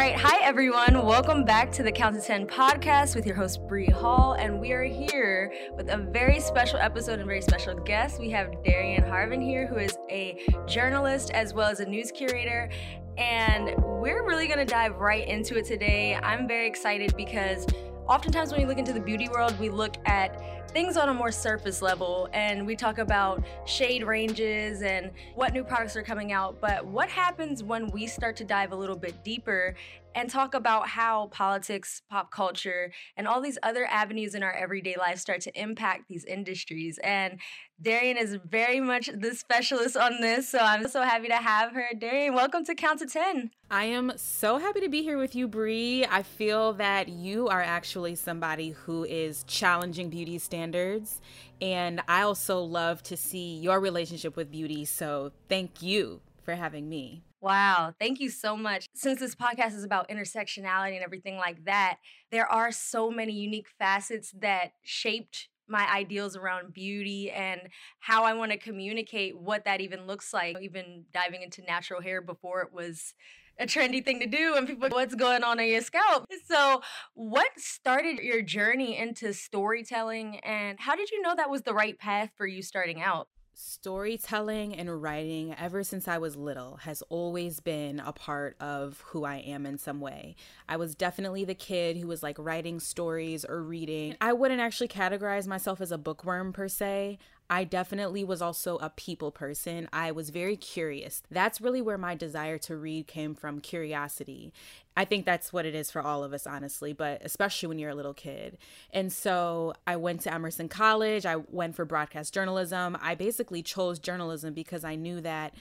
All right, hi everyone. Welcome back to the Count to 10 podcast with your host Bri Hall, and we are here with a very special episode and very special guest. We have Darian Harvin here, who is a journalist as well as a news curator, and we're really going to dive right into it today. I'm very excited because oftentimes when we look into the beauty world, we look at things on a more surface level and we talk about shade ranges and what new products are coming out. But what happens when we start to dive a little bit deeper and talk about how politics, pop culture, and all these other avenues in our everyday life start to impact these industries. And Darian is very much the specialist on this, so I'm so happy to have her. Darian, welcome to Count to 10. I am so happy to be here with you, Bri. I feel that you are actually somebody who is challenging beauty standards, and I also love to see your relationship with beauty, so thank you for having me. Wow, thank you so much. Since this podcast is about intersectionality and everything like that, there are so many unique facets that shaped my ideals around beauty and how I want to communicate what that even looks like. Even diving into natural hair before it was a trendy thing to do and people what's going on in your scalp. So, what started your journey into storytelling and how did you know that was the right path for you starting out? Storytelling and writing, ever since I was little, has always been a part of who I am in some way. I was definitely the kid who was like writing stories or reading. I wouldn't actually categorize myself as a bookworm per se. I definitely was also a people person. I was very curious. That's really where my desire to read came from curiosity. I think that's what it is for all of us, honestly, but especially when you're a little kid. And so I went to Emerson College. I went for broadcast journalism. I basically chose journalism because I knew that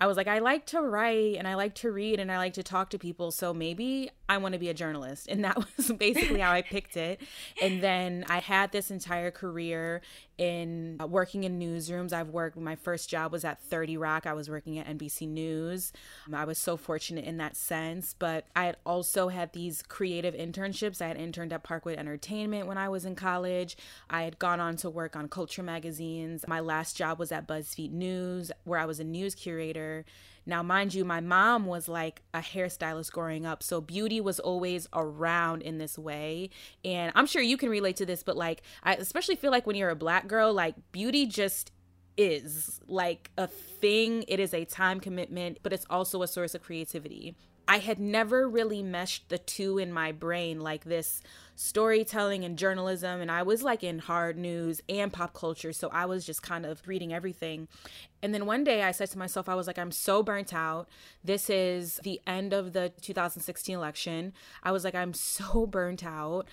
I was like, I like to write and I like to read and I like to talk to people. So maybe I want to be a journalist. And that was basically how I picked it. And then I had this entire career in uh, working in newsrooms. I've worked, my first job was at 30 Rock. I was working at NBC News. Um, I was so fortunate in that sense. But I had also had these creative internships. I had interned at Parkwood Entertainment when I was in college. I had gone on to work on culture magazines. My last job was at BuzzFeed News, where I was a news curator now, mind you, my mom was like a hairstylist growing up. So beauty was always around in this way. And I'm sure you can relate to this, but like, I especially feel like when you're a black girl, like beauty just is like a thing. It is a time commitment, but it's also a source of creativity. I had never really meshed the two in my brain like this storytelling and journalism. And I was like in hard news and pop culture. So I was just kind of reading everything. And then one day I said to myself, I was like, I'm so burnt out. This is the end of the 2016 election. I was like, I'm so burnt out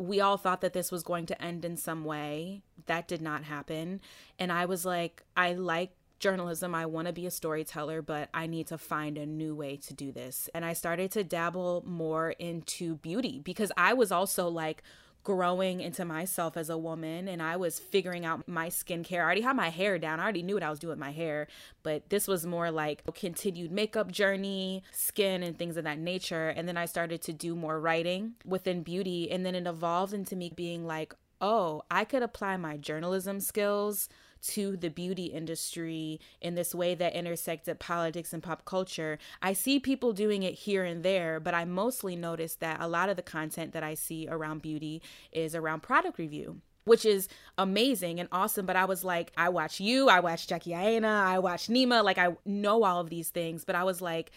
we all thought that this was going to end in some way. That did not happen. And I was like, I like journalism. I want to be a storyteller, but I need to find a new way to do this. And I started to dabble more into beauty because I was also like, growing into myself as a woman and I was figuring out my skincare. I already had my hair down. I already knew what I was doing with my hair, but this was more like a continued makeup journey, skin and things of that nature. And then I started to do more writing within beauty and then it evolved into me being like, "Oh, I could apply my journalism skills to the beauty industry in this way that intersected politics and pop culture. I see people doing it here and there, but I mostly notice that a lot of the content that I see around beauty is around product review which is amazing and awesome. But I was like, I watch you, I watch Jackie Aina, I watch Nyma, like I know all of these things, but I was like,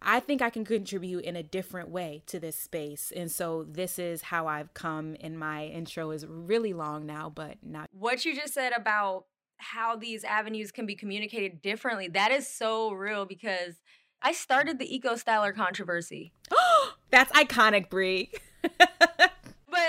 I think I can contribute in a different way to this space. And so this is how I've come and my intro is really long now, but not what you just said about how these avenues can be communicated differently. That is so real because I started the eco styler controversy. That's iconic, Bri.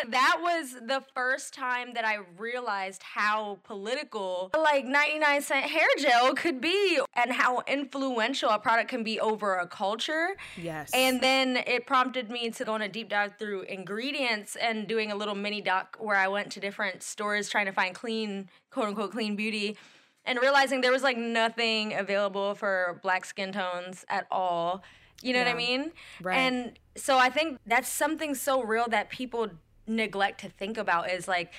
that was the first time that I realized how political like 99 cent hair gel could be and how influential a product can be over a culture. Yes. And then it prompted me to go on a deep dive through ingredients and doing a little mini doc where I went to different stores trying to find clean, quote unquote, clean beauty and realizing there was like nothing available for black skin tones at all. You know yeah. what I mean? Right. And so I think that's something so real that people neglect to think about is like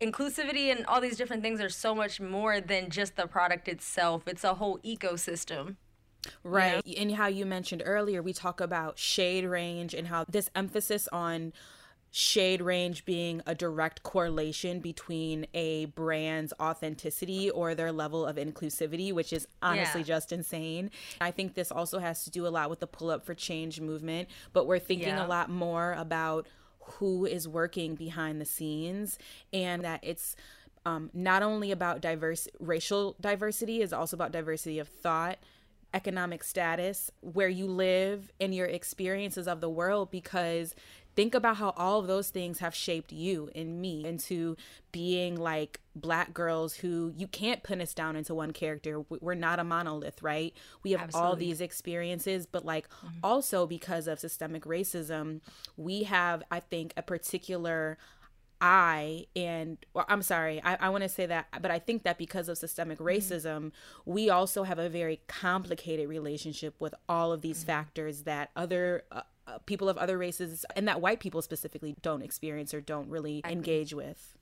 inclusivity and all these different things are so much more than just the product itself. It's a whole ecosystem. Right. You know? And how you mentioned earlier, we talk about shade range and how this emphasis on shade range being a direct correlation between a brand's authenticity or their level of inclusivity, which is honestly yeah. just insane. I think this also has to do a lot with the pull up for change movement, but we're thinking yeah. a lot more about who is working behind the scenes and that it's um, not only about diverse racial diversity is also about diversity of thought economic status where you live and your experiences of the world because think about how all of those things have shaped you and me into being like black girls who you can't pin us down into one character we're not a monolith right we have Absolutely. all these experiences but like mm-hmm. also because of systemic racism we have i think a particular I and well, I'm sorry, I, I want to say that, but I think that because of systemic mm-hmm. racism, mm-hmm. we also have a very complicated relationship with all of these mm-hmm. factors that other uh, uh, people of other races and that white people specifically don't experience or don't really engage with.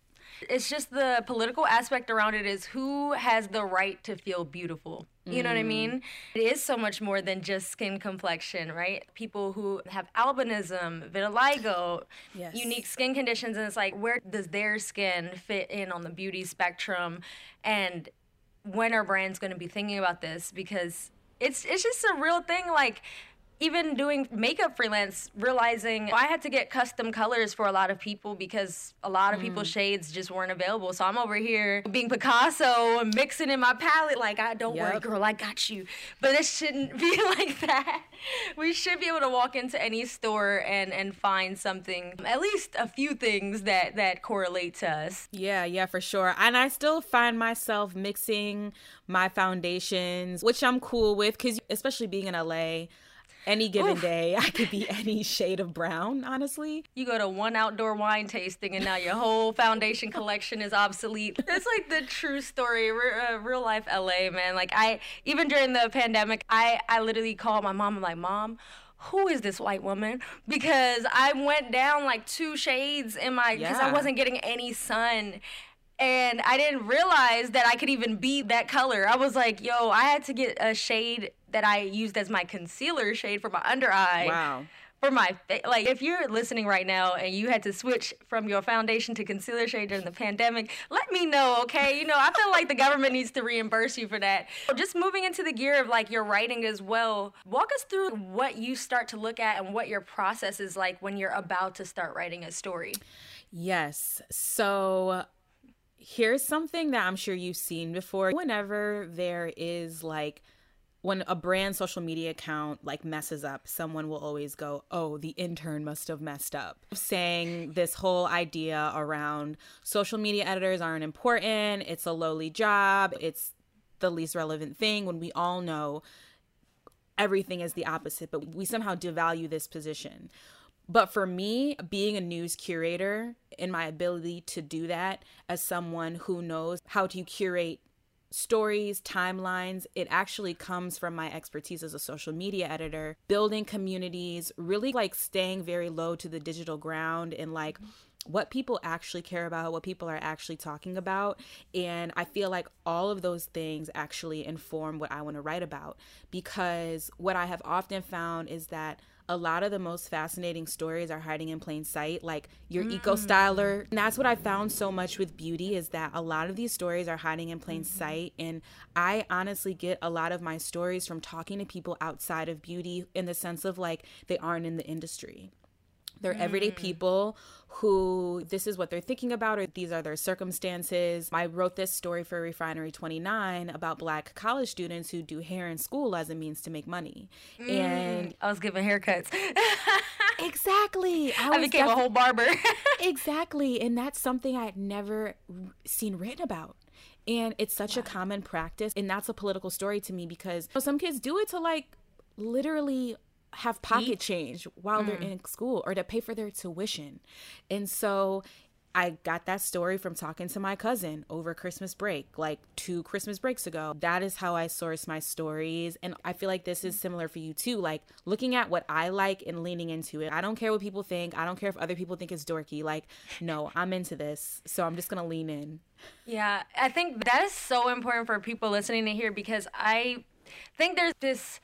It's just the political aspect around it is who has the right to feel beautiful. You know what I mm. mean? It is so much more than just skin complexion, right? People who have albinism, vitiligo, yes. unique skin conditions, and it's like, where does their skin fit in on the beauty spectrum? And when are brands going to be thinking about this? Because it's it's just a real thing. Like even doing makeup freelance, realizing I had to get custom colors for a lot of people because a lot of mm. people's shades just weren't available. So I'm over here being Picasso and mixing in my palette. Like, I don't yep. worry, girl, I got you. But it shouldn't be like that. We should be able to walk into any store and and find something, at least a few things that that correlate to us. Yeah, yeah, for sure. And I still find myself mixing my foundations, which I'm cool with, because especially being in LA any given Oof. day, I could be any shade of brown, honestly. You go to one outdoor wine tasting and now your whole foundation collection is obsolete. It's like the true story, uh, real life LA, man. Like I, even during the pandemic, I, I literally called my mom. I'm like, Mom, who is this white woman? Because I went down like two shades in my, because yeah. I wasn't getting any sun and I didn't realize that I could even be that color. I was like, yo, I had to get a shade that I used as my concealer shade for my under eye. Wow. For my fa- like, if you're listening right now and you had to switch from your foundation to concealer shade during the pandemic, let me know, okay? You know, I feel like the government needs to reimburse you for that. Just moving into the gear of like your writing as well. Walk us through what you start to look at and what your process is like when you're about to start writing a story. Yes. So here's something that I'm sure you've seen before. Whenever there is like when a brand social media account like messes up, someone will always go, "Oh, the intern must have messed up." Saying this whole idea around social media editors aren't important, it's a lowly job, it's the least relevant thing when we all know everything is the opposite, but we somehow devalue this position. But for me, being a news curator and my ability to do that as someone who knows how to curate stories, timelines. It actually comes from my expertise as a social media editor, building communities, really like staying very low to the digital ground and like what people actually care about, what people are actually talking about. And I feel like all of those things actually inform what I want to write about because what I have often found is that a lot of the most fascinating stories are hiding in plain sight like your mm. eco styler and that's what i found so much with beauty is that a lot of these stories are hiding in plain mm-hmm. sight and i honestly get a lot of my stories from talking to people outside of beauty in the sense of like they aren't in the industry they're everyday mm. people who this is what they're thinking about or these are their circumstances. I wrote this story for Refinery 29 about black college students who do hair in school as a means to make money. Mm. And I was giving haircuts. exactly. I, I became def- a whole barber. exactly. And that's something I had never seen written about. And it's such wow. a common practice. And that's a political story to me because some kids do it to like literally have pocket Eat? change while mm. they're in school or to pay for their tuition. And so I got that story from talking to my cousin over Christmas break, like two Christmas breaks ago. That is how I source my stories. And I feel like this is similar for you too. Like looking at what I like and leaning into it. I don't care what people think. I don't care if other people think it's dorky. Like, no, I'm into this. So I'm just going to lean in. Yeah, I think that is so important for people listening to hear because I think there's this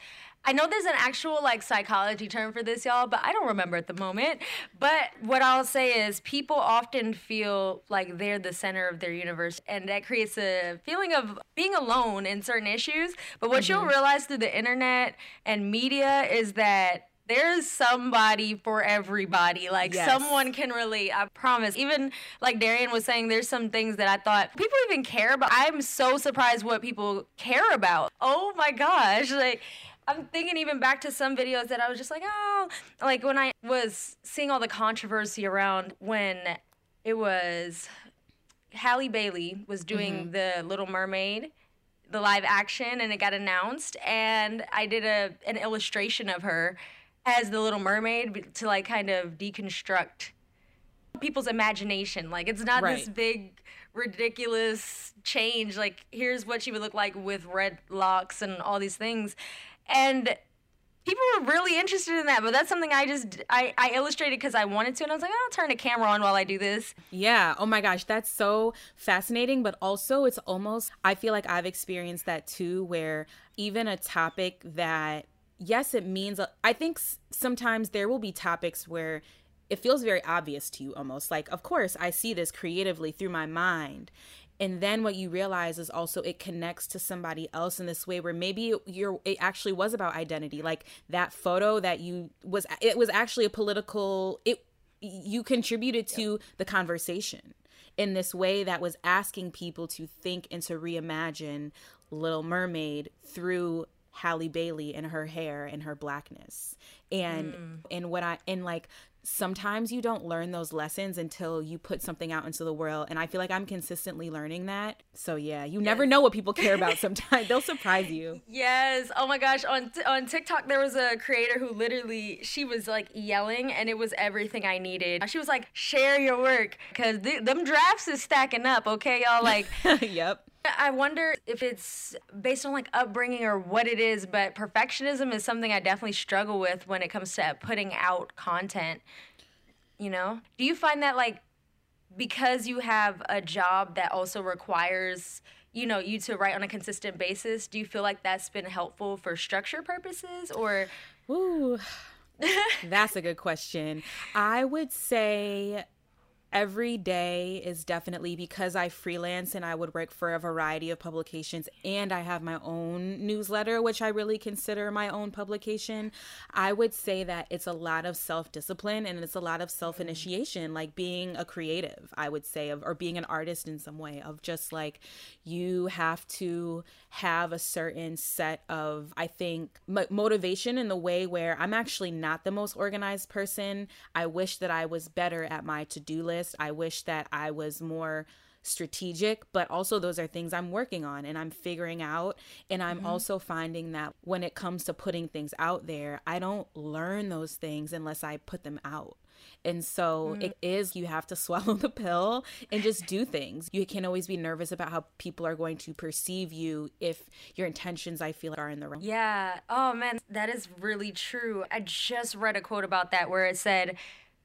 I know there's an actual like psychology term for this, y'all, but I don't remember at the moment. But what I'll say is people often feel like they're the center of their universe, and that creates a feeling of being alone in certain issues. But what mm-hmm. you'll realize through the internet and media is that there's somebody for everybody. Like yes. someone can relate. I promise. Even like Darian was saying, there's some things that I thought people even care about. I'm so surprised what people care about. Oh my gosh. Like I'm thinking even back to some videos that I was just like, oh, like when I was seeing all the controversy around when it was Halle Bailey was doing mm-hmm. the Little Mermaid, the live action, and it got announced, and I did a an illustration of her as the Little Mermaid to like kind of deconstruct people's imagination. Like it's not right. this big ridiculous change. Like here's what she would look like with red locks and all these things and people were really interested in that but that's something i just i, I illustrated because i wanted to and i was like i'll turn the camera on while i do this. Yeah. Oh my gosh that's so fascinating but also it's almost i feel like i've experienced that too where even a topic that yes it means i think sometimes there will be topics where it feels very obvious to you almost like of course i see this creatively through my mind and then what you realize is also it connects to somebody else in this way where maybe you're it actually was about identity like that photo that you was it was actually a political it you contributed to the conversation in this way that was asking people to think and to reimagine little mermaid through Halle Bailey and her hair and her blackness. And mm. and what I and like sometimes you don't learn those lessons until you put something out into the world and i feel like i'm consistently learning that. So yeah you yes. never know what people care about sometimes. They'll surprise you. Yes. Oh my gosh. On on tiktok there was a creator who literally she was like yelling and it was everything i needed. She was like share your work because th- them drafts is stacking up okay y'all? Like yep I wonder if it's based on like upbringing or what it is, but perfectionism is something I definitely struggle with when it comes to putting out content. You know? Do you find that like because you have a job that also requires you know you to write on a consistent basis do you feel like that's been helpful for structure purposes or ooh that's a good question i would say every day is definitely because I freelance and I would work for a variety of publications and I have my own newsletter, which I really consider my own publication. I would say that it's a lot of self discipline and it's a lot of self initiation, like being a creative, I would say, of, or being an artist in some way, of just like you have to have a certain set of, I think, motivation in the way where I'm actually not the most organized person. I wish that I was better at my to do list I wish that I was more strategic, but also those are things I'm working on and I'm figuring out. And I'm mm-hmm. also finding that when it comes to putting things out there, I don't learn those things unless I put them out. And so mm. it is, you have to swallow the pill and just do things. You can't always be nervous about how people are going to perceive you if your intentions, I feel, are in the wrong. Yeah. Oh, man, that is really true. I just read a quote about that where it said,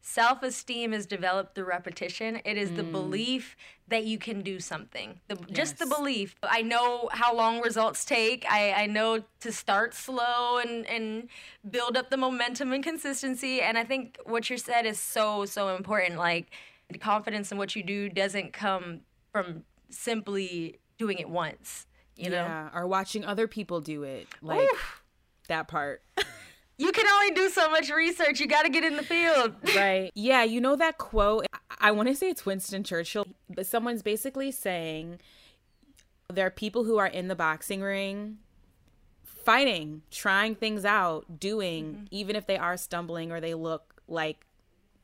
Self esteem is developed through repetition. It is mm. the belief that you can do something. The, yes. Just the belief. I know how long results take. I, I know to start slow and, and build up the momentum and consistency. And I think what you said is so, so important. Like, the confidence in what you do doesn't come from simply doing it once, you know? Yeah, or watching other people do it. Like, Oof. that part. you can only do so much research. You got to get in the field. Right. Yeah. You know that quote? I, I want to say it's Winston Churchill, but someone's basically saying there are people who are in the boxing ring fighting, trying things out, doing, mm-hmm. even if they are stumbling or they look like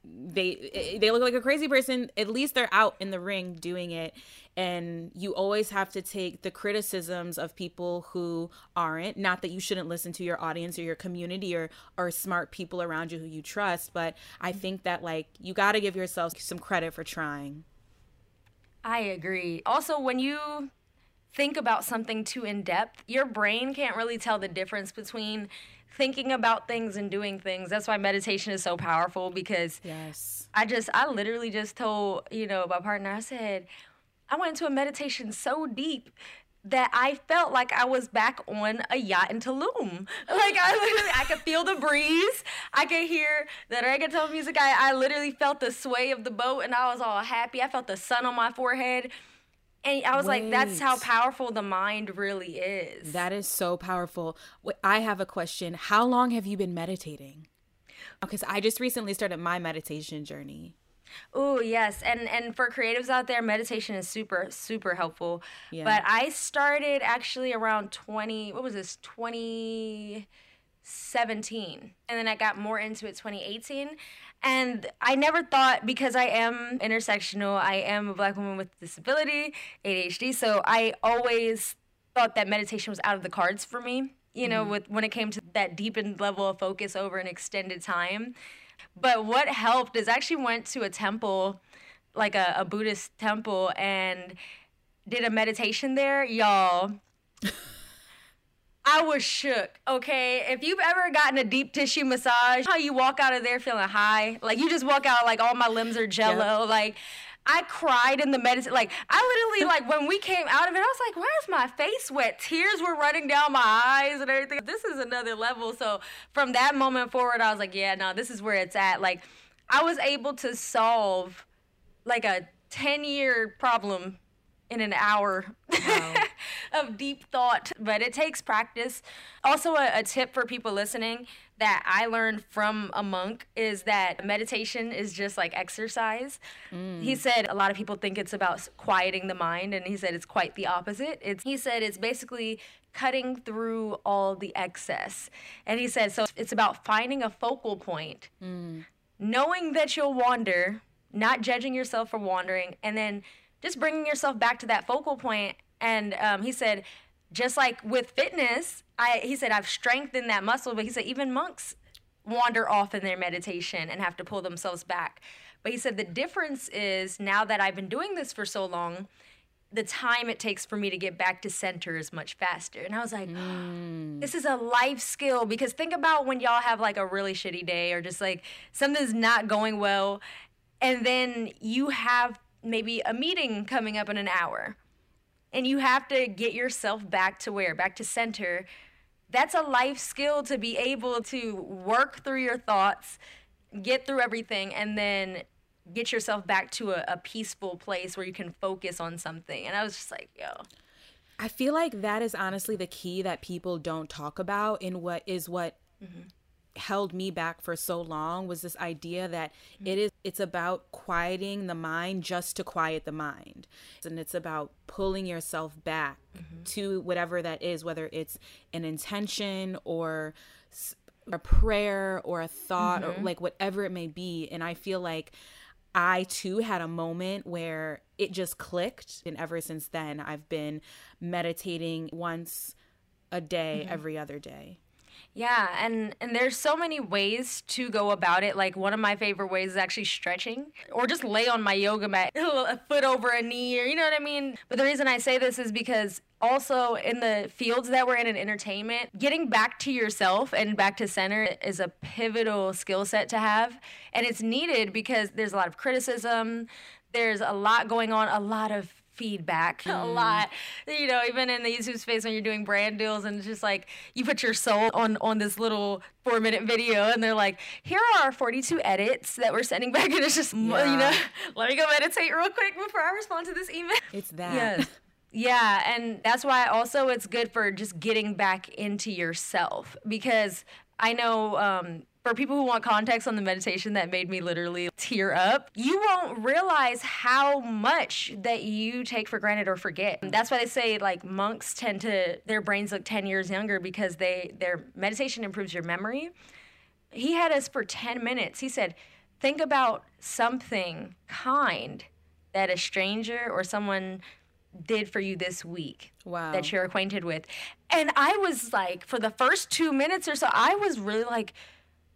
they they look like a crazy person at least they're out in the ring doing it and you always have to take the criticisms of people who aren't not that you shouldn't listen to your audience or your community or or smart people around you who you trust but i think that like you got to give yourself some credit for trying i agree also when you think about something too in depth your brain can't really tell the difference between thinking about things and doing things. That's why meditation is so powerful because yes. I just I literally just told, you know, my partner I said I went into a meditation so deep that I felt like I was back on a yacht in Tulum. Like I literally, I could feel the breeze. I could hear the reggaeton music. I, I literally felt the sway of the boat, and I was all happy. I felt the sun on my forehead. And I was Wait. like, that's how powerful the mind really is. That is so powerful. I have a question. How long have you been meditating? Because I just recently started my meditation journey. Oh yes, and and for creatives out there, meditation is super super helpful. Yeah. But I started actually around twenty. What was this? Twenty seventeen, and then I got more into it twenty eighteen. And I never thought because I am intersectional, I am a black woman with disability, ADHD. So I always thought that meditation was out of the cards for me. You know, mm-hmm. with when it came to that deepened level of focus over an extended time. But what helped is I actually went to a temple, like a, a Buddhist temple, and did a meditation there, y'all. I was shook. Okay, if you've ever gotten a deep tissue massage, how you walk out of there feeling high, like you just walk out like all my limbs are jello, yep. like. I cried in the medicine. Like I literally like when we came out of it, I was like, "Why is my face wet?" Tears were running down my eyes and everything. This is another level. So from that moment forward, I was like, "Yeah, no, this is where it's at." Like I was able to solve like a ten year problem in an hour wow. of deep thought, but it takes practice. Also, a, a, tip for people listening that I learned from a monk is that meditation is just like exercise. Mm. He said a lot of people think it's about quieting the mind, and he said it's quite the opposite. It's, he said it's basically cutting through all the excess. And he said, so it's about finding a focal point, mm. knowing that you'll wander, not judging yourself for wandering, and then just bringing yourself back to that focal point. And um, he said, just like with fitness, I he said I've strengthened that muscle, but he said even monks wander off in their meditation and have to pull themselves back. But he said the difference is now that I've been doing this for so long, the time it takes for me to get back to center is much faster. And I was like, mm. this is a life skill because think about when y'all have like a really shitty day or just like something's not going well and then you have maybe a meeting coming up in an hour and you have to get yourself back to where back to center. That's a life skill to be able to work through your thoughts get through everything and then get yourself back to a, a peaceful place where you can focus on something. And i was just like yo. I feel like that is honestly the key that people don't talk about in what is what mm-hmm held me back for so long was this idea that mm-hmm. it is it's about quieting the mind just to quiet the mind and it's about pulling yourself back mm-hmm. to whatever that is whether it's an intention or a prayer or a thought mm-hmm. or like whatever it may be and i feel like I too had a moment where it just clicked. And ever since then, I've been meditating once a day, mm-hmm. every other day. Yeah, and and there's so many ways to go about it. Like one of my favorite ways is actually stretching or just lay on my yoga mat, a foot over a knee or you know what I mean? But the reason I say this is because also in the fields that we're in in entertainment, getting back to yourself and back to center is a pivotal skill set to have. And it's needed because there's a lot of criticism, there's a lot going on, a lot of feedback mm. a lot. You know, even in the YouTube space when you're doing brand deals and it's just like you put your soul on on this little four minute video and they're like, here are our 42 edits that we're sending back and it's just yeah. you know, let me go meditate real quick before I respond to this email. It's that. Yes. Yeah, and that's why also it's good for just getting back into yourself because I know um, for people who want context on the meditation that made me literally tear up, you won't realize how much that you take for granted or forget. That's why they say like monks tend to their brains look 10 years younger because they their meditation improves your memory. He had us for 10 minutes. He said, "Think about something kind that a stranger or someone did for you this week wow. that you're acquainted with." And I was like for the first 2 minutes or so, I was really like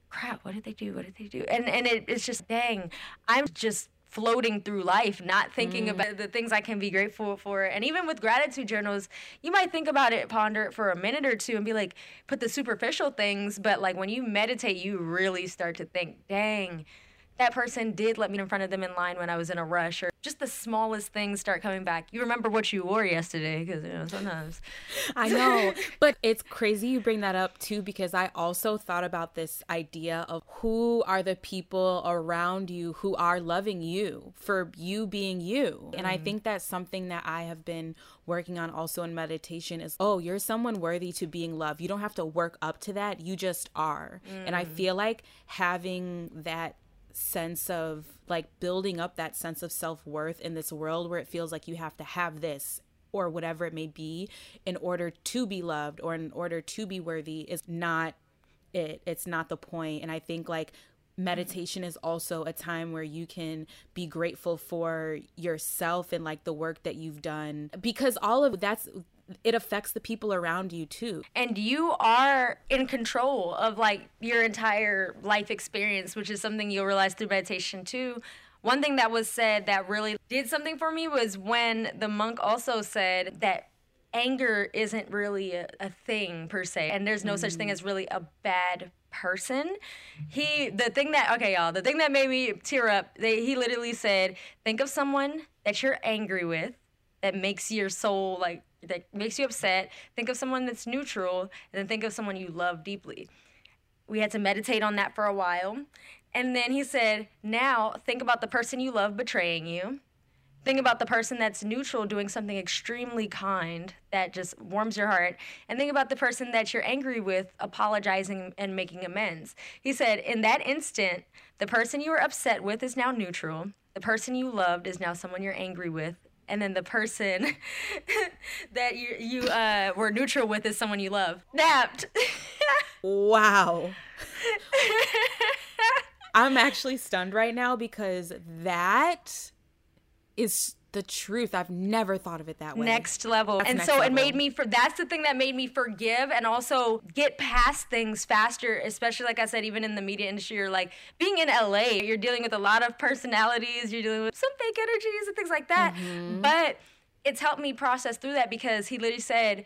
crap, what did they do? What did they do? And and it, it's just dang, I'm just floating through life, not thinking mm. about the things I can be grateful for. And even with gratitude journals, you might think about it, ponder it for a minute or two, and be like, put the superficial things. But like when you meditate, you really start to think, dang, that person did let me in front of them in line when I was in a rush, or just the smallest things start coming back. You remember what you wore yesterday, because you know sometimes. I know, but it's crazy you bring that up too, because I also thought about this idea of who are the people around you who are loving you for you being you, and I mm. think that's something that I have been working on also in meditation is oh you're someone worthy to being loved you don't have to work up to that you just are mm. and i mm. feel like having that sense of like building up that sense of self-worth in this world where it feels like you have to have this or whatever it may be in order to be loved or in order to be worthy is not it. It's not the point. And i think like meditation is also a time where you can be grateful for yourself and like the work that you've done because all of that's it affects the people around you too. And you are in control of like your entire life experience, which is something you'll realize through meditation too. One thing that was said that really did something for me was when the monk also said that anger isn't really a, a thing per se, and there's no mm. such thing mm. as really a bad person. He, the thing that, okay, y'all, the thing that made me tear up, they, he literally said, think of someone that you're angry with that makes your soul like that makes you upset. Think of someone that's neutral, and then think of someone you love deeply. We had to meditate on that for a while. And then he said, Now think about the person you love betraying you. Think about the person that's neutral doing something extremely kind that just warms your heart. And think about the person that you're angry with apologizing and making amends. He said, In that instant, the person you were upset with is now neutral. The person you loved is now someone you're angry with and then the person that you you uh, were neutral with is someone you love. Napped. wow. I'm actually stunned right now because that is the truth. I've never thought of it that way. Next level. That's and next so level. it made me for that's the thing that made me forgive and also get past things faster, especially like I said, even in the media industry, you're like being in LA, you're dealing with a lot of personalities, you're dealing with some fake energies and things like that. Mm-hmm. But it's helped me process through that because he literally said,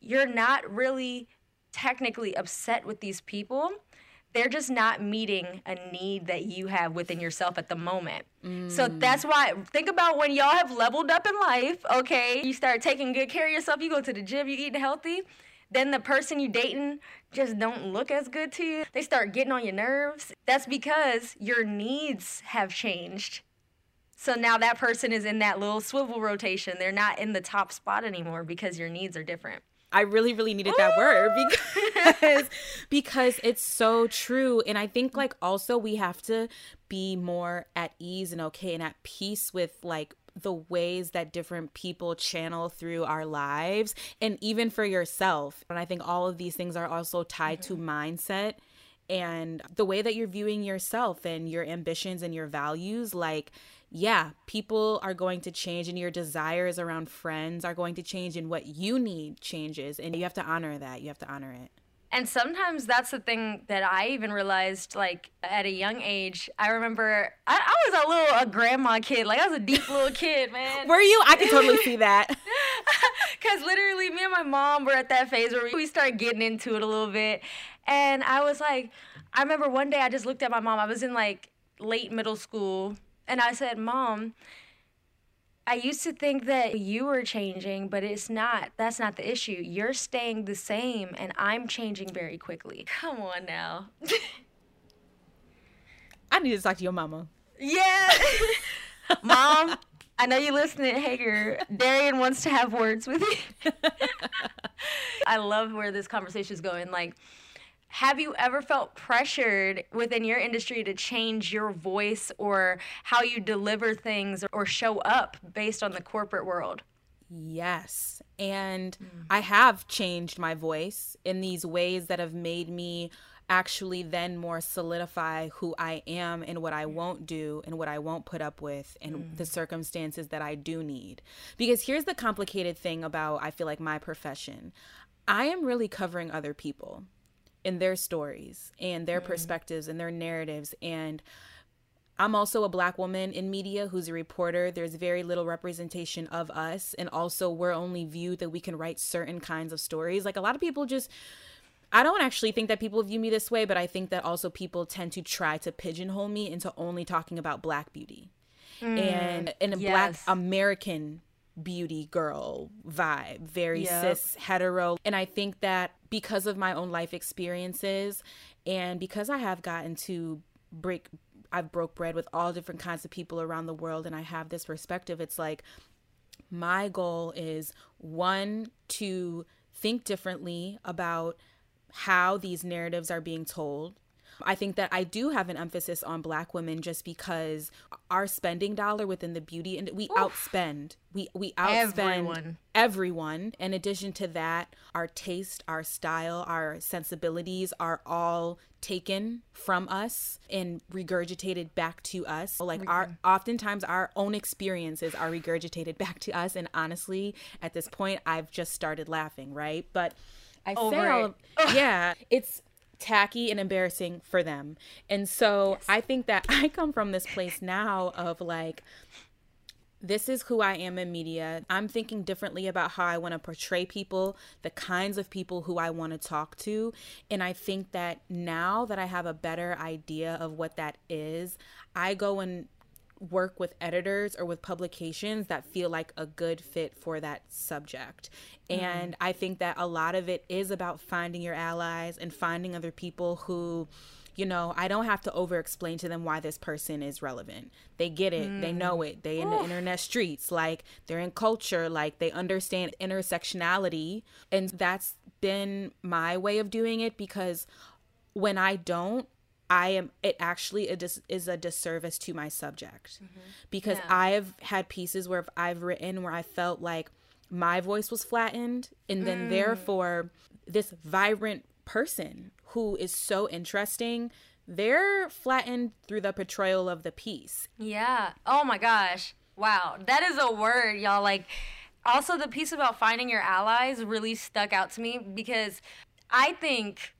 You're not really technically upset with these people they're just not meeting a need that you have within yourself at the moment. Mm. So that's why think about when y'all have leveled up in life, okay? You start taking good care of yourself, you go to the gym, you eat healthy. Then the person you dating just don't look as good to you. They start getting on your nerves. That's because your needs have changed. So now that person is in that little swivel rotation. They're not in the top spot anymore because your needs are different. I really, really needed that word because because it's so true. And I think like also we have to be more at ease and okay and at peace with like the ways that different people channel through our lives and even for yourself. And I think all of these things are also tied mm-hmm. to mindset and the way that you're viewing yourself and your ambitions and your values like yeah, people are going to change and your desires around friends are going to change and what you need changes. And you have to honor that. You have to honor it. And sometimes that's the thing that I even realized, like at a young age. I remember I, I was a little a grandma kid, like I was a deep little kid, man. were you? I can totally see that. Cause literally, me and my mom were at that phase where we started getting into it a little bit, and I was like, I remember one day I just looked at my mom. I was in like late middle school, and I said, Mom, I used to think that you were changing, but it's not. That's not the issue. You're staying the same, and I'm changing very quickly. Come on now. I need to talk to your mama. Yeah. Mom, I know you're listening, Hager. Darian wants to have words with you. I love where this conversation is going. Like, have you ever felt pressured within your industry to change your voice or how you deliver things or show up based on the corporate world? Yes. And mm. I have changed my voice in these ways that have made me actually then more solidify who I am and what I won't do and what I won't put up with and mm. the circumstances that I do need. Because here's the complicated thing about I feel like my profession. I am really covering other people in their stories and their mm. perspectives and their narratives and I'm also a black woman in media who's a reporter. There's very little representation of us. And also, we're only viewed that we can write certain kinds of stories. Like, a lot of people just I don't actually think that people view me this way, but I think that also people tend to try to pigeonhole me into only talking about black beauty. Mm, and in a yes. black American beauty girl vibe, very yep. cis hetero. And I think that because of my own life experiences and because I have gotten to break I've broke bread with all different kinds of people around the world and I have this perspective, it's like my goal is one to think differently about how these narratives are being told I think that I do have an emphasis on black women just because our spending dollar within the beauty and we Oof. outspend. We we outspend everyone. everyone. In addition to that, our taste, our style, our sensibilities are all taken from us and regurgitated back to us. Like our oftentimes our own experiences are regurgitated back to us and honestly, at this point I've just started laughing, right? But I Over say all of, yeah, it's tacky and embarrassing for them. And so yes. I think that I come from this place now of like, this is who I am in media. I'm thinking differently about how I want to portray people, the kinds of people who I want to talk to. And I think that now that I have a better idea of what that is, I go and work with editors or with publications that feel like a good fit for that subject. Mm-hmm. And I think that a lot of it is about finding your allies and finding other people who you know, I don't have to over explain to them why this person is relevant. They get it, mm. they know it. They in the internet streets, like they're in culture, like they understand intersectionality. And that's been my way of doing it because when I don't, I am it actually a dis, is a disservice to my subject mm-hmm. because yeah. I've had pieces where I've written where I felt like my voice was flattened and then mm. therefore this vibrant person who is so interesting they're flattened through the portrayal of the piece. Yeah. Oh my gosh. Wow. That is a word, y'all like also the piece about finding your allies really stuck out to me because I think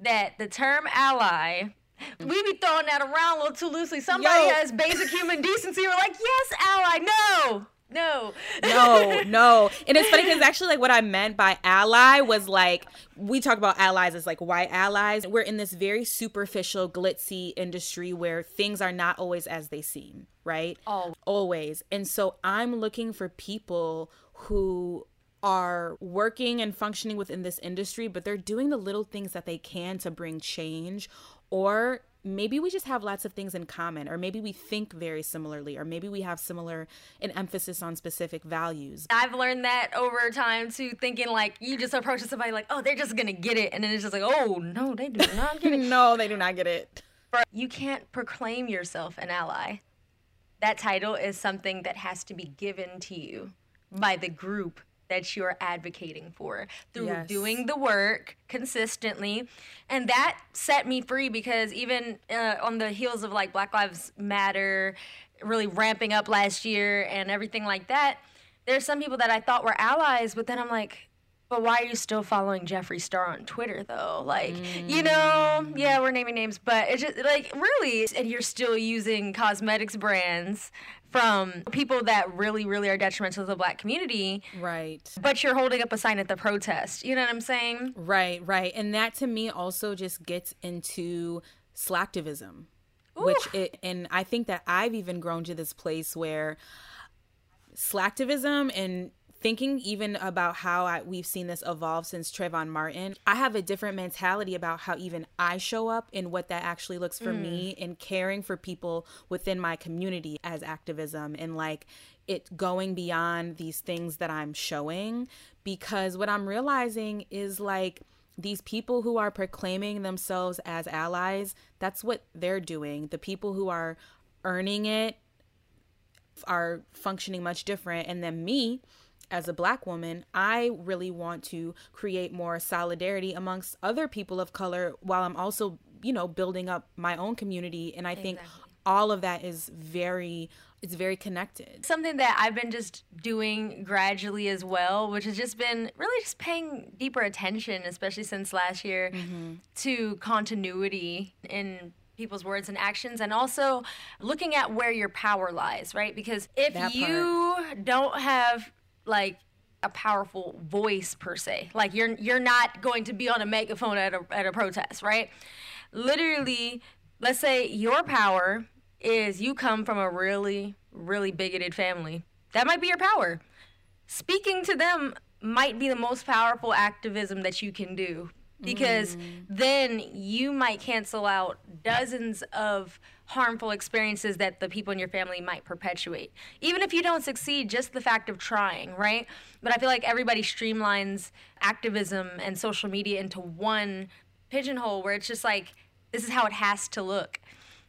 that the term ally we be throwing that around a little too loosely. Somebody Yo. has basic human decency. We're like, yes, ally, no. No. no, no. And it's funny because actually, like, what I meant by ally was like, we talk about allies as like white allies. We're in this very superficial, glitzy industry where things are not always as they seem, right? Oh. Always. And so I'm looking for people who are working and functioning within this industry, but they're doing the little things that they can to bring change or maybe we just have lots of things in common or maybe we think very similarly or maybe we have similar an emphasis on specific values. I've learned that over time too thinking like you just approach somebody like oh they're just gonna get it and then it's just like oh no they do not get it. No they do not get it. You can't proclaim yourself an ally. That title is something that has to be given to you by the group that you're advocating for through yes. doing the work consistently. And that set me free because even uh, on the heels of like Black Lives Matter really ramping up last year and everything like that, there's some people that I thought were allies, but then I'm like, but why are you still following Jeffree Star on Twitter though? Like, mm. you know, yeah, we're naming names, but it's just like really, and you're still using cosmetics brands from people that really, really are detrimental to the black community. Right. But you're holding up a sign at the protest. You know what I'm saying? Right, right. And that to me also just gets into slacktivism. Ooh. Which it and I think that I've even grown to this place where slacktivism and thinking even about how I, we've seen this evolve since Trayvon Martin, I have a different mentality about how even I show up and what that actually looks for mm. me in caring for people within my community as activism and like it going beyond these things that I'm showing because what I'm realizing is like these people who are proclaiming themselves as allies, that's what they're doing. The people who are earning it are functioning much different and then me as a black woman, I really want to create more solidarity amongst other people of color while I'm also, you know, building up my own community. And I exactly. think all of that is very it's very connected. Something that I've been just doing gradually as well, which has just been really just paying deeper attention, especially since last year, mm-hmm. to continuity in people's words and actions and also looking at where your power lies, right? Because if you don't have like a powerful voice per se. Like you're you're not going to be on a megaphone at a at a protest, right? Literally, let's say your power is you come from a really really bigoted family. That might be your power. Speaking to them might be the most powerful activism that you can do because mm. then you might cancel out dozens of harmful experiences that the people in your family might perpetuate. Even if you don't succeed, just the fact of trying, right? But I feel like everybody streamlines activism and social media into one pigeonhole where it's just like, this is how it has to look.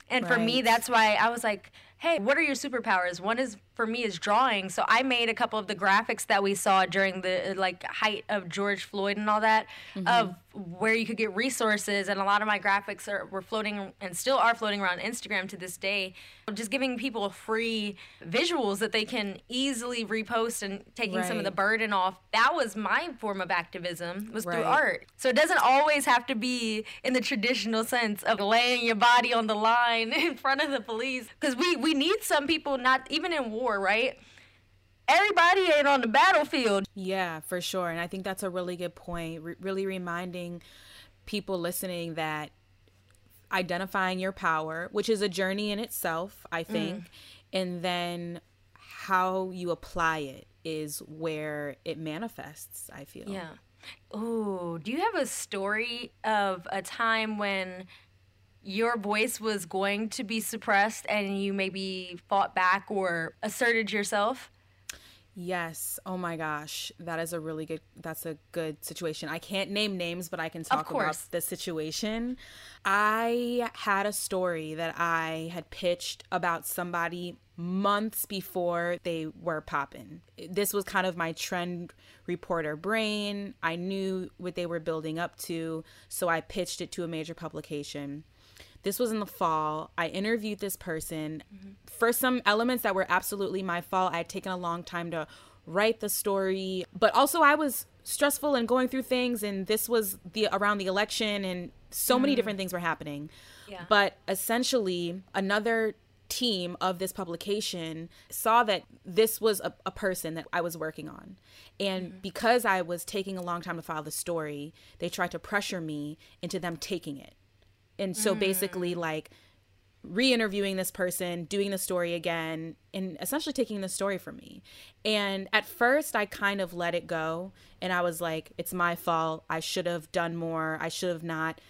And right. for me, that's why I was like, hey, what are your superpowers? One is for me is drawing. So I made a couple of the graphics that we saw during the like height of George Floyd and all that mm-hmm. of where you could get resources and a lot of my graphics are were floating and still are floating around Instagram to this day. Just giving people free visuals that they can easily repost and taking right. some of the burden off. That was my form of activism was right. through art. So it doesn't always have to be in the traditional sense of laying your body on the line in front of the police because we we need some people not even in war war, right? Everybody ain't on the battlefield. Yeah, for sure. And I think that's a really good point. Re- really reminding people listening that identifying your power, which is a journey in itself, I think, mm. and then how you apply it is where it manifests, I feel. Yeah. Oh, do you have a story of a time when your voice was going to be suppressed and you maybe fought back or asserted yourself? Yes. Oh my gosh. That is a really good that's a good situation. I can't name names, but I can talk about the situation. I had a story that I had pitched about somebody months before they were popping. This was kind of my trend reporter brain. I knew what they were building up to, so I pitched it to a major publication. This was in the fall. I interviewed this person. Mm-hmm. For some elements that were absolutely my fault, I had taken a long time to write the story, but also I was stressful and going through things and this was the around the election and so many different things were happening. Yeah. But essentially, another team of this publication saw that this was a, a person that I was working on. And mm-hmm. because I was taking a long time to file the story, they tried to pressure me into them taking it. And so mm. basically, like, re-interviewing this person doing the story again and essentially taking the story from me. And at first i kind of let it go and i was like it's my fault. I should have done more. I should have not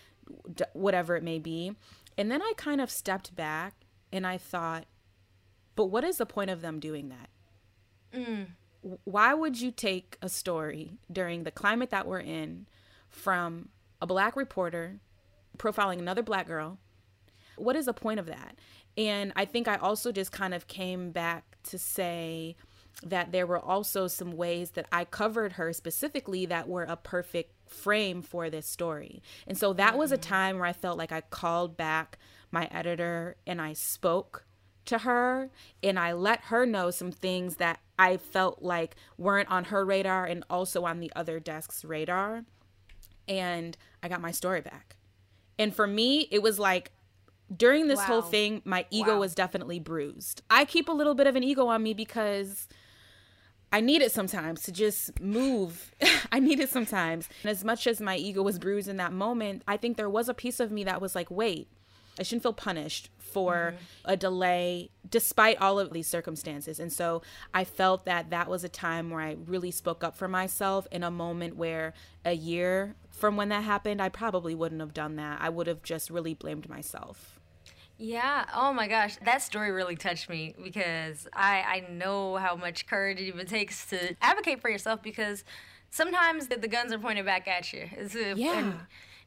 whatever it may be. And then i kind of stepped back and i thought but what is the point of them doing that? Mm. why would you take a story during the climate that we're in from a black reporter profiling another black girl. What is the point of that? And I think I also just kind of came back to say that there were also some ways that I covered her specifically that were a perfect frame for this story. And so that was a mm-hmm. time where I felt like I called back my editor and I spoke to her and I let her know some things that I felt like weren't on her radar and also on the other desk's radar. And I got my story back. And for me, it was like during this wow. whole thing, my ego wow. was definitely bruised. I keep a little bit of an ego on me because I need it sometimes to just move. I need it sometimes. And as much as my ego was bruised in that moment, I think there was a piece of me that was like, wait, I shouldn't feel punished for mm-hmm. a delay despite all of these circumstances. And so I felt that that was a time where I really spoke up for myself in a moment where a year from when that happened, I probably wouldn't have done that. I would have just really blamed myself. Yeah. Oh my gosh, that story really touched me because I I know how much courage it even takes to advocate for yourself because sometimes the, the guns are pointed back at you. It's a, yeah. And,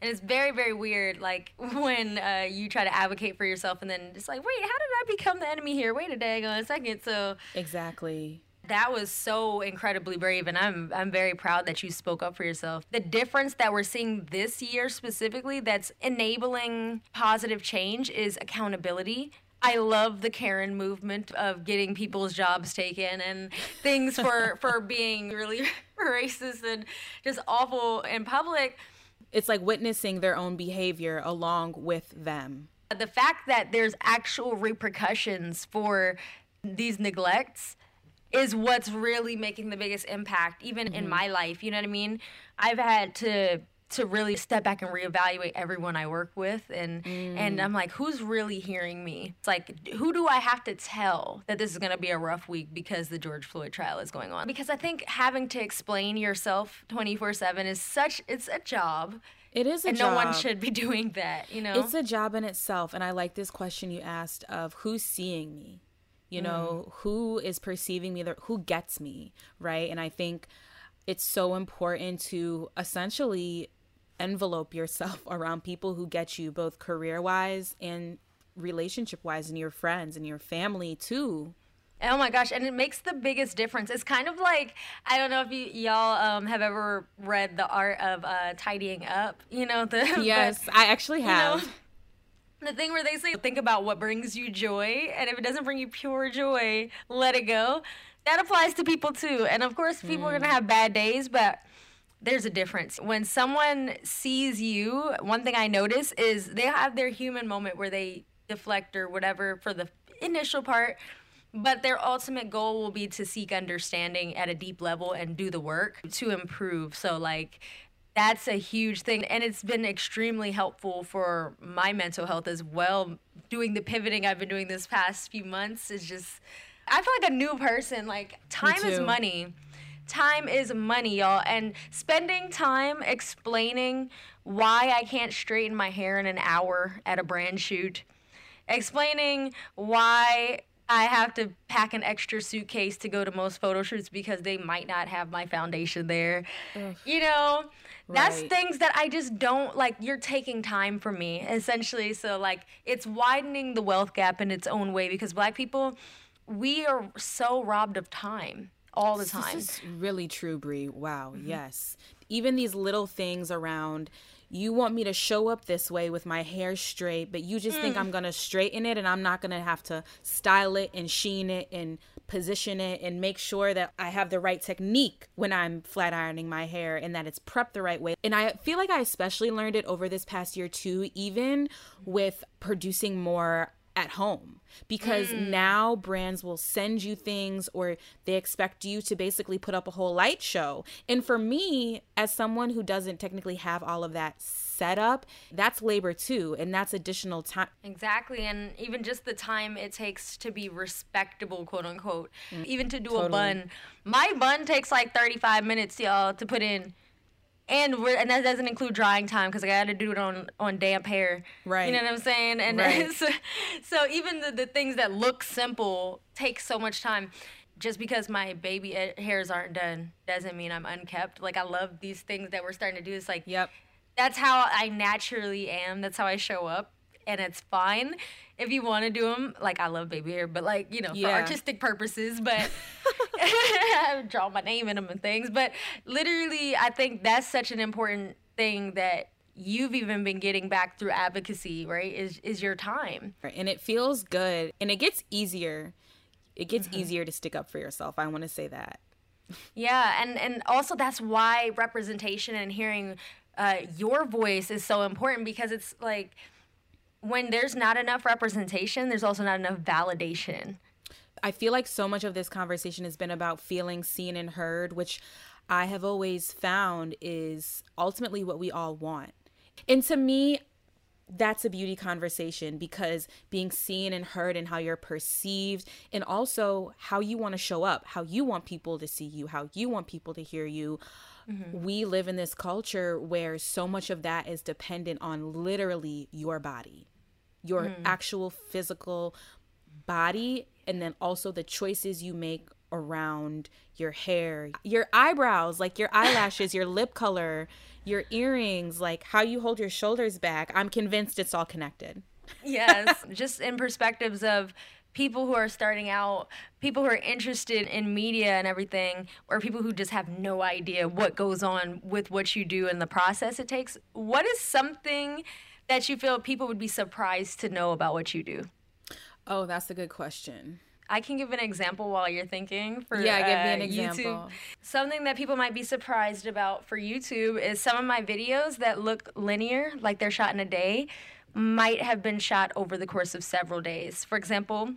and it's very very weird like when uh, you try to advocate for yourself and then it's like wait how did i become the enemy here wait a day on a second so exactly that was so incredibly brave and I'm I'm very proud that you spoke up for yourself. The difference that we're seeing this year specifically that's enabling positive change is accountability. I love the Karen movement of getting people's jobs taken and things for for being really racist and just awful in public it's like witnessing their own behavior along with them. The fact that there's actual repercussions for these neglects is what's really making the biggest impact even in mm-hmm. my life you know what i mean i've had to to really step back and reevaluate everyone I work with and and mm. I'm like who's really hearing me it's like who do I have to tell that this is going to be a rough week because the George Floyd trial is going on because I think having to explain yourself 24/7 is such it's a job It is a and job. no one should be doing that you know It's a job in itself. And I like this question you asked of who's seeing me? You know, mm. who is perceiving me? Who gets me? Right. And I think it's so important to essentially envelope yourself around people who get you both career wise and relationship wise and your friends and your family too. Oh my gosh, and it makes the biggest difference. It's kind of like I don't know if you y'all um, have ever read the art of uh, tidying up. You know the Yes, I actually know, have. the thing where they say think about what brings you joy, and if it doesn't bring you pure joy, let it go. That applies to people too, and of course, people are gonna have bad days, but there's a difference. When someone sees you, one thing I notice is they have their human moment where they deflect or whatever for the initial part, but their ultimate goal will be to seek understanding at a deep level and do the work to improve. So, like, that's a huge thing. And it's been extremely helpful for my mental health as well. Doing the pivoting I've been doing this past few months is just, I feel like a new person. Like, time is money time is money, y'all. And spending time explaining why I can't straighten my hair in an hour at a brand shoot, explaining why I have to pack an extra suitcase to go to most photo shoots because they might not have my foundation there. You know, that's Right. things that I just don't like. You're taking time from me, essentially. So, like, it's widening the wealth gap in its own way because black people, we are so robbed of time all the time. This is really true, Bri. Wow. Mm-hmm. Yes. Even these little things around you want me to show up this way with my hair straight, but you just Mm. think I'm going to straighten it and I'm not going to have to style it and sheen it and position it and make sure that I have the right technique when I'm flat ironing my hair and that it's prepped the right way. And I feel like I especially learned it over this past year too, even with producing more at home because now brands will send you things or they expect you to basically put up a whole light show. And for me, as someone who doesn't technically have all of that set up, that's labor too. And that's additional time. Exactly, and even just the time it takes to be respectable, quote unquote, Mm. even to do Totally. a bun. My bun takes like 35 minutes, y'all, to put in. And we're, and that doesn't include drying time because I got to do it on on damp hair. Right. You know what I'm saying? And Right. so, so even the, the things that look simple take so much time. Just because my baby uh, hairs aren't done doesn't mean I'm unkept. Like I love these things that we're starting to do. It's like Yep. that's how I naturally am. That's how I show up, and it's fine if you want to do them. Like I love baby hair, but like you know for artistic purposes. But I draw my name in them and things. But literally, I think that's such an important thing that you've even been getting back through advocacy. Right? Is is your time? And it feels good and it gets easier. It gets easier to stick up for yourself. I want to say that. Yeah, and and also that's why representation and hearing uh, your voice is so important because it's like when there's not enough representation, there's also not enough validation. I feel like so much of this conversation has been about feeling seen and heard, which I have always found is ultimately what we all want. And to me, that's a beauty conversation because being seen and heard and how you're perceived and also how you want to show up, how you want people to see you, how you want people to hear you. Mm-hmm. We live in this culture where so much of that is dependent on literally your body, your mm. actual physical body, and then also the choices you make around your hair, your eyebrows, like your eyelashes, your lip color, your earrings, like how you hold your shoulders back. I'm convinced it's all connected. Yes, just in perspectives of people who are starting out, people who are interested in media and everything, or people who just have no idea what goes on with what you do and the process it takes. What is something that you feel people would be surprised to know about what you do? Oh, that's a good question. I can give an example while you're thinking for Yeah, give me an uh, example. YouTube. Something that people might be surprised about for YouTube is some of my videos that look linear, like they're shot in a day, might have been shot over the course of several days. For example,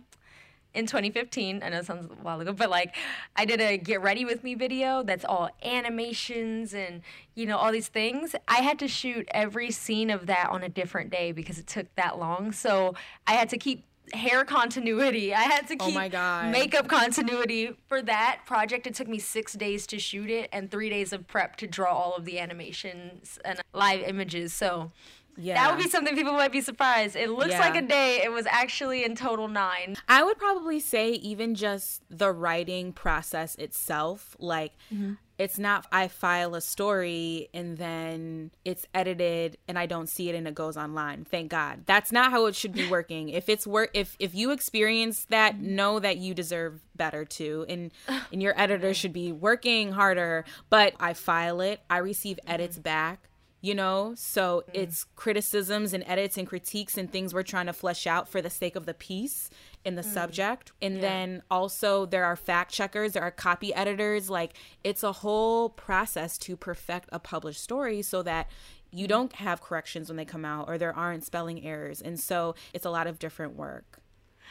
in 2015. I know it sounds a while ago, but like I did a get ready with me video that's all animations and you know all these things. I had to shoot every scene of that on a different day because it took that long. So I had to keep hair continuity. I had to Oh keep my God. makeup continuity for that project. It took me six days to shoot it and three days of prep to draw all of the animations and live images. So Yeah. that would be something people might be surprised. It looks Yeah. like a day. It was actually in total nine. I would probably say even just the writing process itself, like Mm-hmm. it's not I file a story and then it's edited and I don't see it and it goes online. Thank God. That's not how it should be working. if it's work if if you experience that, Mm-hmm. know that you deserve better too. And and your editor should be working harder. But I file it, I receive edits Mm-hmm. back you know? So mm-hmm. it's criticisms and edits and critiques and things we're trying to flesh out for the sake of the piece in the mm. subject. And then also there are fact checkers there are copy editors. Like it's a whole process to perfect a published story so that you mm-hmm. don't have corrections when they come out or there aren't spelling errors. And so it's a lot of different work.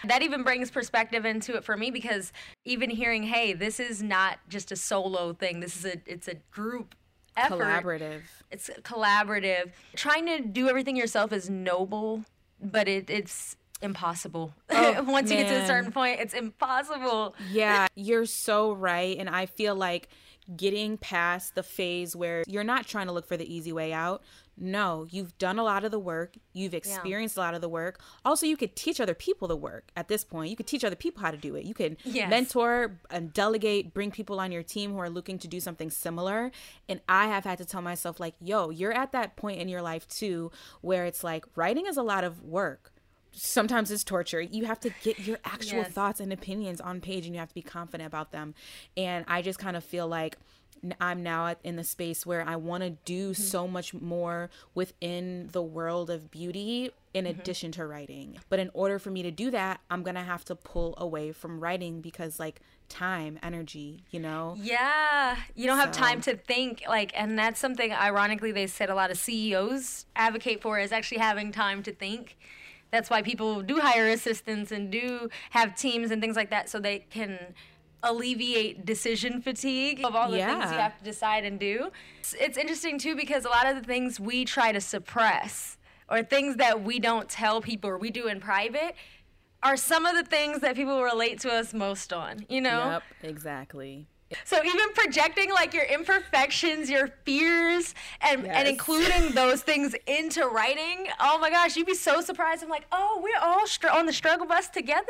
That even brings perspective into it for me because even hearing, hey, this is not just a solo thing. This is a it's a group effort. collaborative It's collaborative. Trying to do everything yourself is noble, but it, it's impossible. Oh, Once you get to a certain point, it's impossible. Yeah, you're so right. And I feel like getting past the phase where you're not trying to look for the easy way out. No, you've done a lot of the work. You've experienced a lot of the work. Also, you could teach other people the work at this point. You could teach other people how to do it. You can Yes. mentor and delegate, bring people on your team who are looking to do something similar. And I have had to tell myself, like, yo, you're at that point in your life too where it's like writing is a lot of work. Sometimes it's torture. You have to get your actual Yes. thoughts and opinions on page and you have to be confident about them. And I just kind of feel like I'm now in the space where I want to do mm-hmm. so much more within the world of beauty in mm-hmm. addition to writing. But in order for me to do that, I'm going to have to pull away from writing because like time, energy, you know? Yeah, you don't have time to think like, and that's something ironically they said a lot of CEOs advocate for is actually having time to think. That's why people do hire assistants and do have teams and things like that, so they can alleviate decision fatigue of all the things you have to decide and do. It's, it's interesting too because a lot of the things we try to suppress or things that we don't tell people or we do in private are some of the things that people relate to us most on, you know? Yep, exactly. So even projecting like your imperfections, your fears, and and including those things into writing. Oh my gosh, you'd be so surprised. I'm like, oh, we're all str- on the struggle bus together.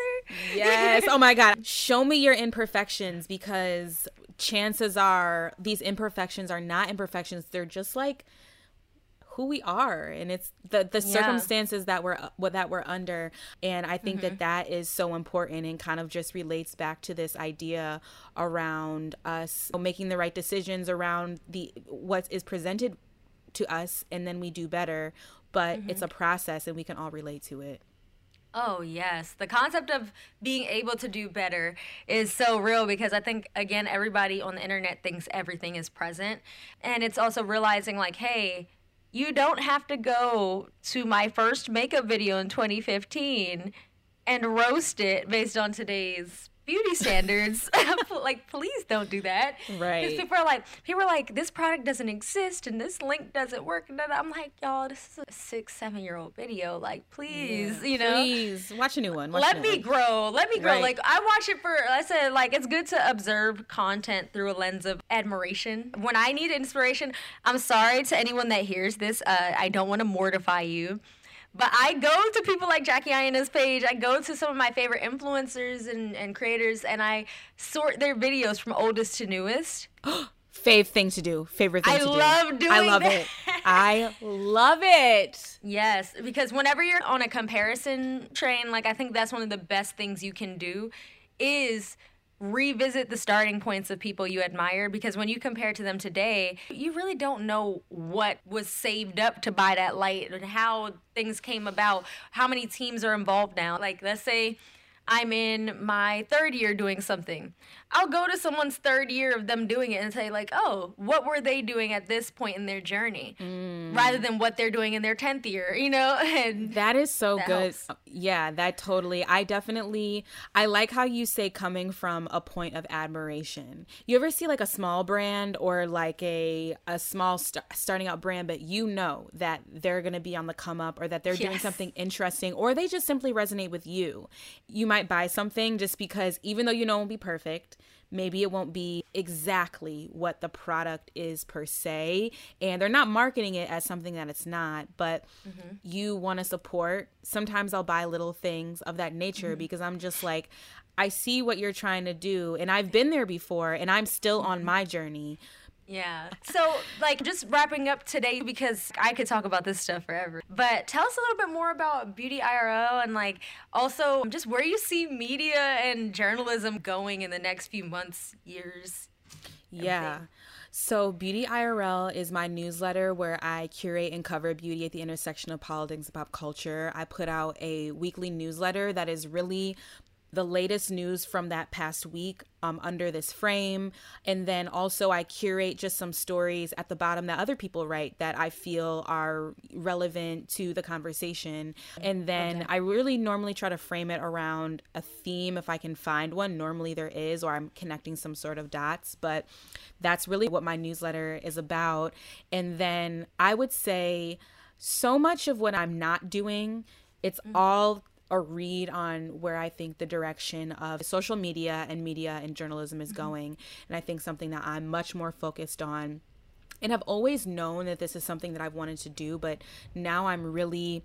Yes. Oh my God. Show me your imperfections because chances are these imperfections are not imperfections. They're just like who we are and it's the the Yeah. circumstances that we're uh, what that we're under and i think that mm-hmm. that is so important and kind of just relates back to this idea around us making the right decisions around the what is presented to us and then we do better but mm-hmm. it's a process and we can all relate to it Oh, yes. The concept of being able to do better is so real because I think, again, everybody on the internet thinks everything is present. And it's also realizing, like, hey, you don't have to go to my first makeup video in 2015 and roast it based on today's beauty standards. like, please don't do that. Right. Because people are like, people are like, this product doesn't exist and this link doesn't work. And I'm like, y'all, this is a six, seven year old video. Like, please, you know please watch a new one watch let me one. grow let me grow Right. like i watch it for i said like it's good to observe content through a lens of admiration when i need inspiration i'm sorry to anyone that hears this uh, i don't want to mortify you but I go to people like Jackie Aina's page. I go to some of my favorite influencers and, and creators, and I sort their videos from oldest to newest. fave thing to do favorite thing I to do love i love that. it i love it Yes, because whenever you're on a comparison train, like I think that's one of the best things you can do is revisit the starting points of people you admire because when you compare to them today, you really don't know what was saved up to buy that light and how things came about, how many teams are involved now. Like let's say I'm in my third year doing something. I'll go to someone's third year of them doing it and say like, "Oh, what were they doing at this point in their journey?" Mm. rather than what they're doing in their 10th year, you know? And That is so that good. Helps. Yeah, that totally. I definitely I like how you say coming from a point of admiration. You ever see like a small brand or like a a small st- starting out brand but you know that they're going to be on the come up or that they're yes. doing something interesting or they just simply resonate with you. You might buy something just because even though you know it won't be perfect, maybe it won't be exactly what the product is per se and they're not marketing it as something that it's not but mm-hmm. you want to support sometimes i'll buy little things of that nature mm-hmm. because i'm just like i see what you're trying to do and i've been there before and i'm still on mm-hmm. my journey yeah. So, like, just wrapping up today because I could talk about this stuff forever. But tell us a little bit more about Beauty IRL and, like, also just where you see media and journalism going in the next few months, years. Yeah. So, Beauty IRL is my newsletter where I curate and cover beauty at the intersection of politics and pop culture. I put out a weekly newsletter that is really the latest news from that past week um, under this frame. And then also, I curate just some stories at the bottom that other people write that I feel are relevant to the conversation. And then okay. I really normally try to frame it around a theme if I can find one. Normally, there is, or I'm connecting some sort of dots. But that's really what my newsletter is about. And then I would say so much of what I'm not doing. It's mm-hmm. all a read on where I think the direction of social media and media and journalism is mm-hmm. going. And I think something that I'm much more focused on. And I've always known that this is something that I've wanted to do, but now I'm really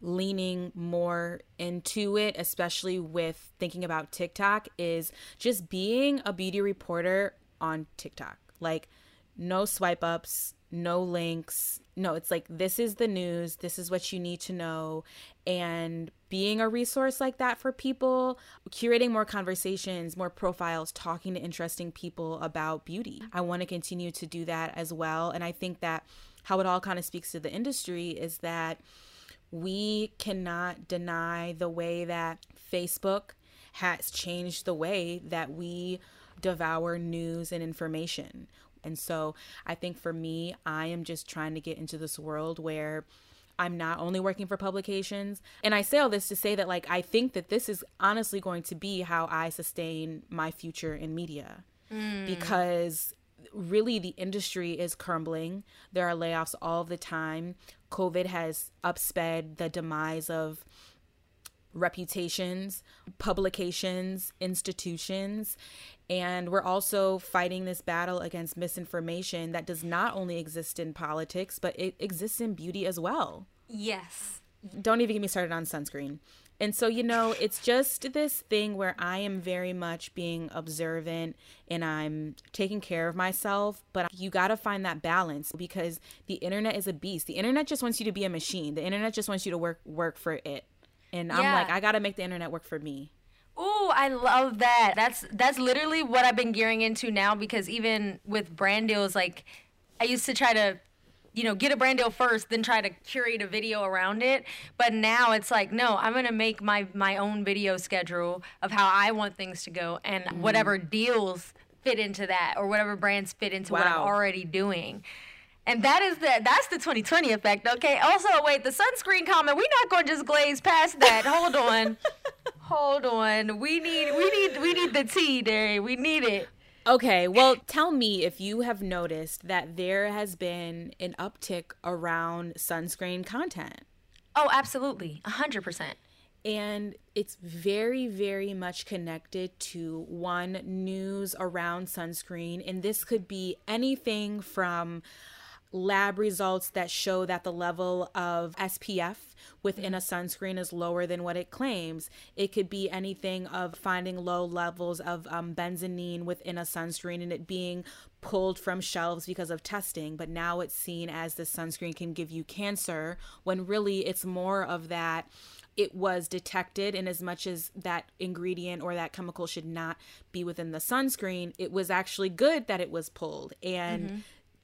leaning more into it, especially with thinking about TikTok, is just being a beauty reporter on TikTok. Like, no swipe ups, no links. No, it's like this is the news, this is what you need to know. And being a resource like that for people, curating more conversations, more profiles, talking to interesting people about beauty. I want to continue to do that as well. And I think that how it all kind of speaks to the industry is that we cannot deny the way that Facebook has changed the way that we devour news and information. And so I think for me, I am just trying to get into this world where I'm not only working for publications. And I say all this to say that, like, I think that this is honestly going to be how I sustain my future in media mm. because really the industry is crumbling. There are layoffs all the time. COVID has upsped the demise of reputations, publications, institutions. And we're also fighting this battle against misinformation that does not only exist in politics, but it exists in beauty as well. Yes. Don't even get me started on sunscreen. And so, you know, it's just this thing where I am very much being observant and I'm taking care of myself. But you got to find that balance because the internet is a beast. The internet just wants you to be a machine. The internet just wants you to work work for it. And yeah. I'm like, I got to make the internet work for me. Oh, I love that. That's that's literally what I've been gearing into now because even with brand deals, like I used to try to, you know, get a brand deal first, then try to curate a video around it. But now it's like, no, I'm gonna make my my own video schedule of how I want things to go, and mm. whatever deals fit into that, or whatever brands fit into wow. what I'm already doing. And that is the that's the 2020 effect. Okay. Also, wait, the sunscreen comment. We're not going to just glaze past that. Hold on. Hold on. We need we need we need the tea, there. We need it. Okay, well, tell me if you have noticed that there has been an uptick around sunscreen content. Oh, absolutely. 100%. And it's very, very much connected to one news around sunscreen. And this could be anything from lab results that show that the level of SPF within a sunscreen is lower than what it claims. It could be anything of finding low levels of um, benzoline within a sunscreen and it being pulled from shelves because of testing, but now it's seen as the sunscreen can give you cancer when really it's more of that it was detected and as much as that ingredient or that chemical should not be within the sunscreen it was actually good that it was pulled and mm-hmm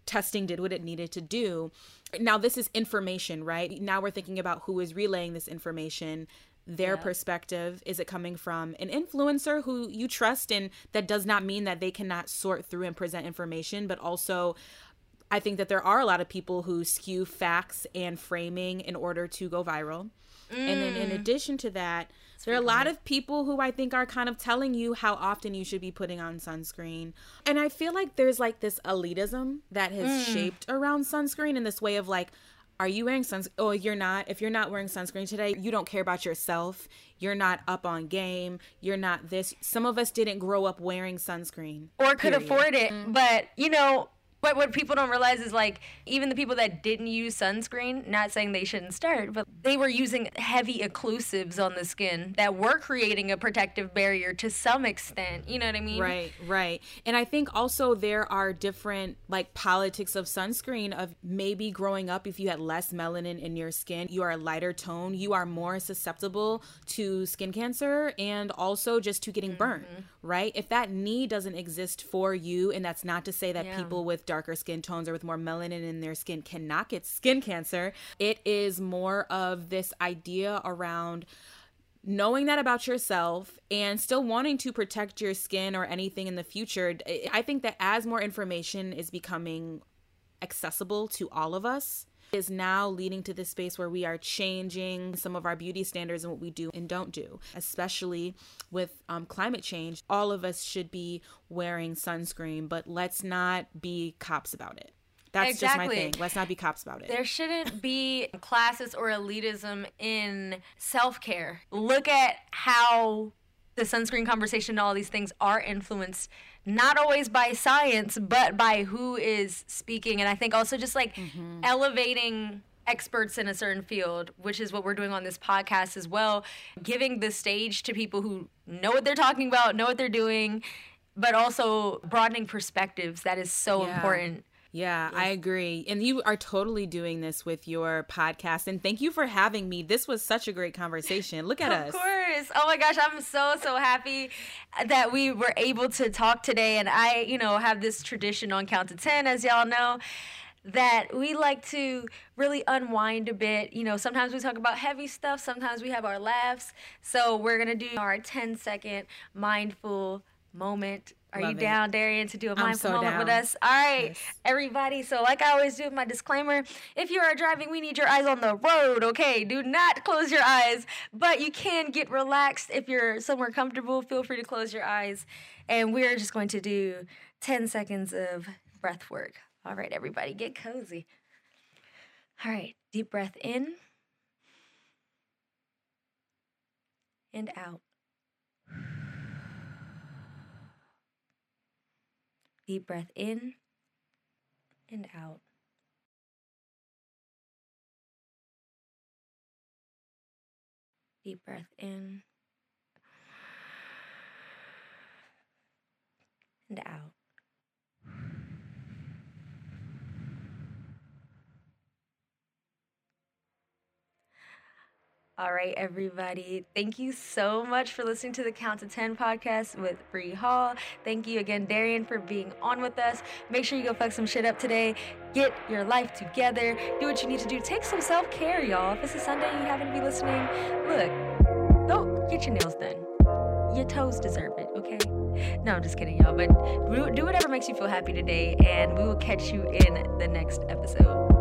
testing did what it needed to do. Now, this is information, right? Now we're thinking about who is relaying this information. their Yeah. perspective? Is it coming from an influencer who you trust? And that does not mean that they cannot sort through and present information, but also I think that there are a lot of people who skew facts and framing in order to go viral. And then in Mm. addition to that, there are a lot of people who I think are kind of telling you how often you should be putting on sunscreen. And I feel like there's like this elitism that has Mm. shaped around sunscreen in this way of like, are you wearing sunscreen? Oh, you're not. If you're not wearing sunscreen today, you don't care about yourself. You're not up on game. You're not this. Some of us didn't grow up wearing sunscreen. or could period. afford it. But you know, but what people don't realize is like even the people that didn't use sunscreen, not saying they shouldn't start, but they were using heavy occlusives on the skin that were creating a protective barrier to some extent. You know what I mean? Right, right. And I think also there are different like politics of sunscreen of maybe growing up if you had less melanin in your skin, you are a lighter tone, you are more susceptible to skin cancer and also just to getting burnt, mm-hmm. right? If that need doesn't exist for you and that's not to say that Yeah. people with darker skin tones or with more melanin in their skin cannot get skin cancer, it is more of this idea around knowing that about yourself and still wanting to protect your skin or anything in the future. I- think that as more information is becoming accessible to all of us is now leading to this space where we are changing some of our beauty standards and what we do and don't do especially with um, climate change. All of us should be wearing sunscreen but let's not be cops about it. That's just my thing. Let's not be cops about it. There shouldn't be classes or elitism in self care. Look at how the sunscreen conversation and all these things are influenced not always by science, but by who is speaking. And I think also just like mm-hmm. elevating experts in a certain field, which is what we're doing on this podcast as well, giving the stage to people who know what they're talking about, know what they're doing, but also broadening perspectives. That is so Yeah. important. Yeah, I agree. And you are totally doing this with your podcast. And thank you for having me. This was such a great conversation. Look at Of us. Of course. Oh my gosh, I'm so so happy that we were able to talk today and I, you know, have this tradition on count to 10 as y'all know that we like to really unwind a bit. You know, sometimes we talk about heavy stuff, sometimes we have our laughs. So, we're going to do our 10 second mindful moment. Are you it. down, Darian, to do a mindful so moment with us? All right, Yes. everybody. So, like I always do with my disclaimer, if you are driving, we need your eyes on the road, okay? Do not close your eyes, but you can get relaxed if you're somewhere comfortable. Feel free to close your eyes. And we're just going to do 10 seconds of breath work. All right, everybody, get cozy. All right, deep breath in and out. Deep breath in and out. Deep breath in and out. All right, everybody. Thank you so much for listening to the Count to 10 podcast with Bri Hall. Thank you again, Darian, for being on with us. Make sure you go fuck some shit up today. Get your life together. Do what you need to do. Take some self care, y'all. If it's a Sunday you happen to be listening, look, go get your nails done. Your toes deserve it, okay? No, I'm just kidding, y'all. But do whatever makes you feel happy today, and we will catch you in the next episode.